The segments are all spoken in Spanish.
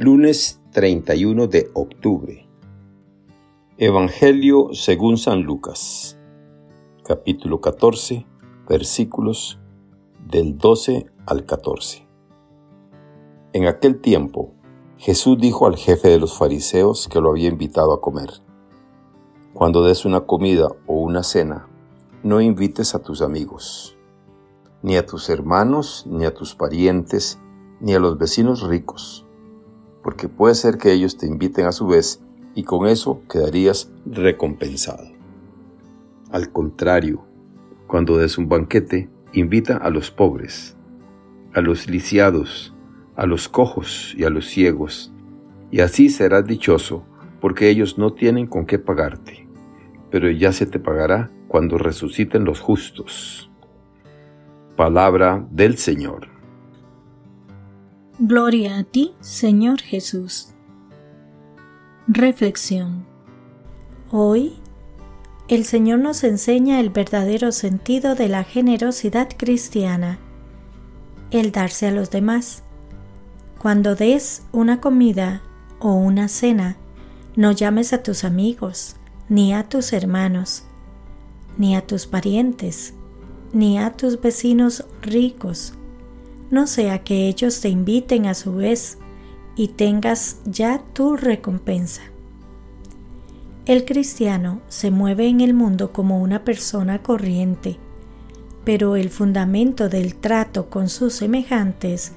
Lunes 31 de octubre. Evangelio según San Lucas. Capítulo 14, versículos del 12 al 14. En aquel tiempo, Jesús dijo al jefe de los fariseos que lo había invitado a comer. Cuando des una comida o una cena, no invites a tus amigos, ni a tus hermanos, ni a tus parientes, ni a los vecinos ricos porque puede ser que ellos te inviten a su vez y con eso quedarías recompensado. Al contrario, cuando des un banquete, invita a los pobres, a los lisiados, a los cojos y a los ciegos, y así serás dichoso, porque ellos no tienen con qué pagarte, pero ya se te pagará cuando resuciten los justos. Palabra del Señor. Gloria a ti, Señor Jesús. Reflexión. Hoy, el Señor nos enseña el verdadero sentido de la generosidad cristiana, el darse a los demás. Cuando des una comida o una cena, no llames a tus amigos, ni a tus hermanos, ni a tus parientes, ni a tus vecinos ricos, no sea que ellos te inviten a su vez y tengas ya tu recompensa. El cristiano se mueve en el mundo como una persona corriente, pero el fundamento del trato con sus semejantes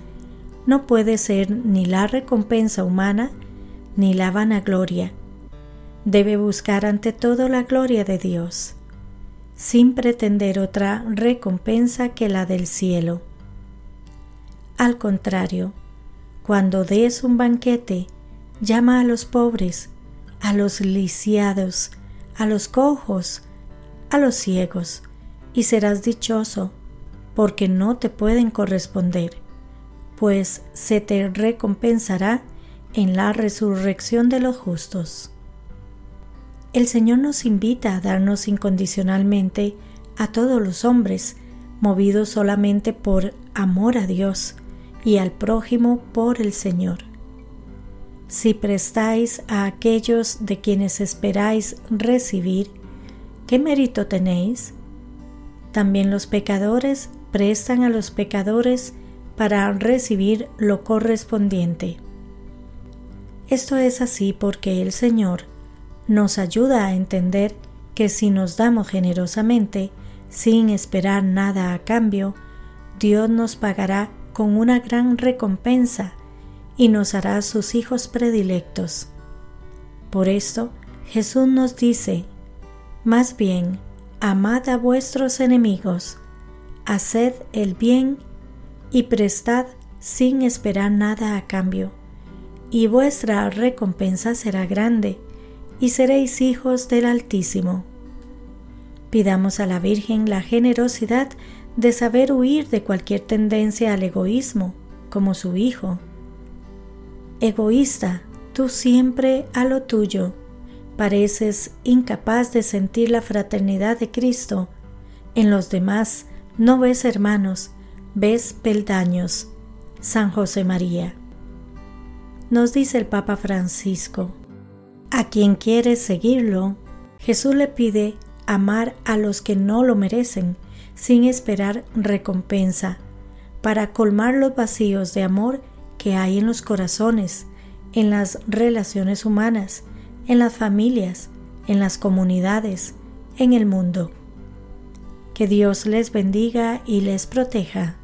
no puede ser ni la recompensa humana ni la vanagloria. Debe buscar ante todo la gloria de Dios, sin pretender otra recompensa que la del cielo. Al contrario, cuando des un banquete, llama a los pobres, a los lisiados, a los cojos, a los ciegos, y serás dichoso, porque no te pueden corresponder, pues se te recompensará en la resurrección de los justos. El Señor nos invita a darnos incondicionalmente a todos los hombres, movidos solamente por amor a Dios, y al prójimo por el Señor. Si prestáis a aquellos de quienes esperáis recibir, ¿qué mérito tenéis? También los pecadores prestan a los pecadores para recibir lo correspondiente. Esto es así porque el Señor nos ayuda a entender que si nos damos generosamente, sin esperar nada a cambio, Dios nos pagará con una gran recompensa y nos hará sus hijos predilectos. Por esto Jesús nos dice, más bien, amad a vuestros enemigos, haced el bien y prestad sin esperar nada a cambio, y vuestra recompensa será grande, y seréis hijos del Altísimo. Pidamos a la Virgen la generosidad de saber huir de cualquier tendencia al egoísmo, como su hijo. Egoísta, tú siempre a lo tuyo. Pareces incapaz de sentir la fraternidad de Cristo. En los demás no ves hermanos, ves peldaños. San José María. Nos dice el Papa Francisco, a quien quiere seguirlo, Jesús le pide amar a los que no lo merecen, sin esperar recompensa, para colmar los vacíos de amor que hay en los corazones, en las relaciones humanas, en las familias, en las comunidades, en el mundo. Que Dios les bendiga y les proteja.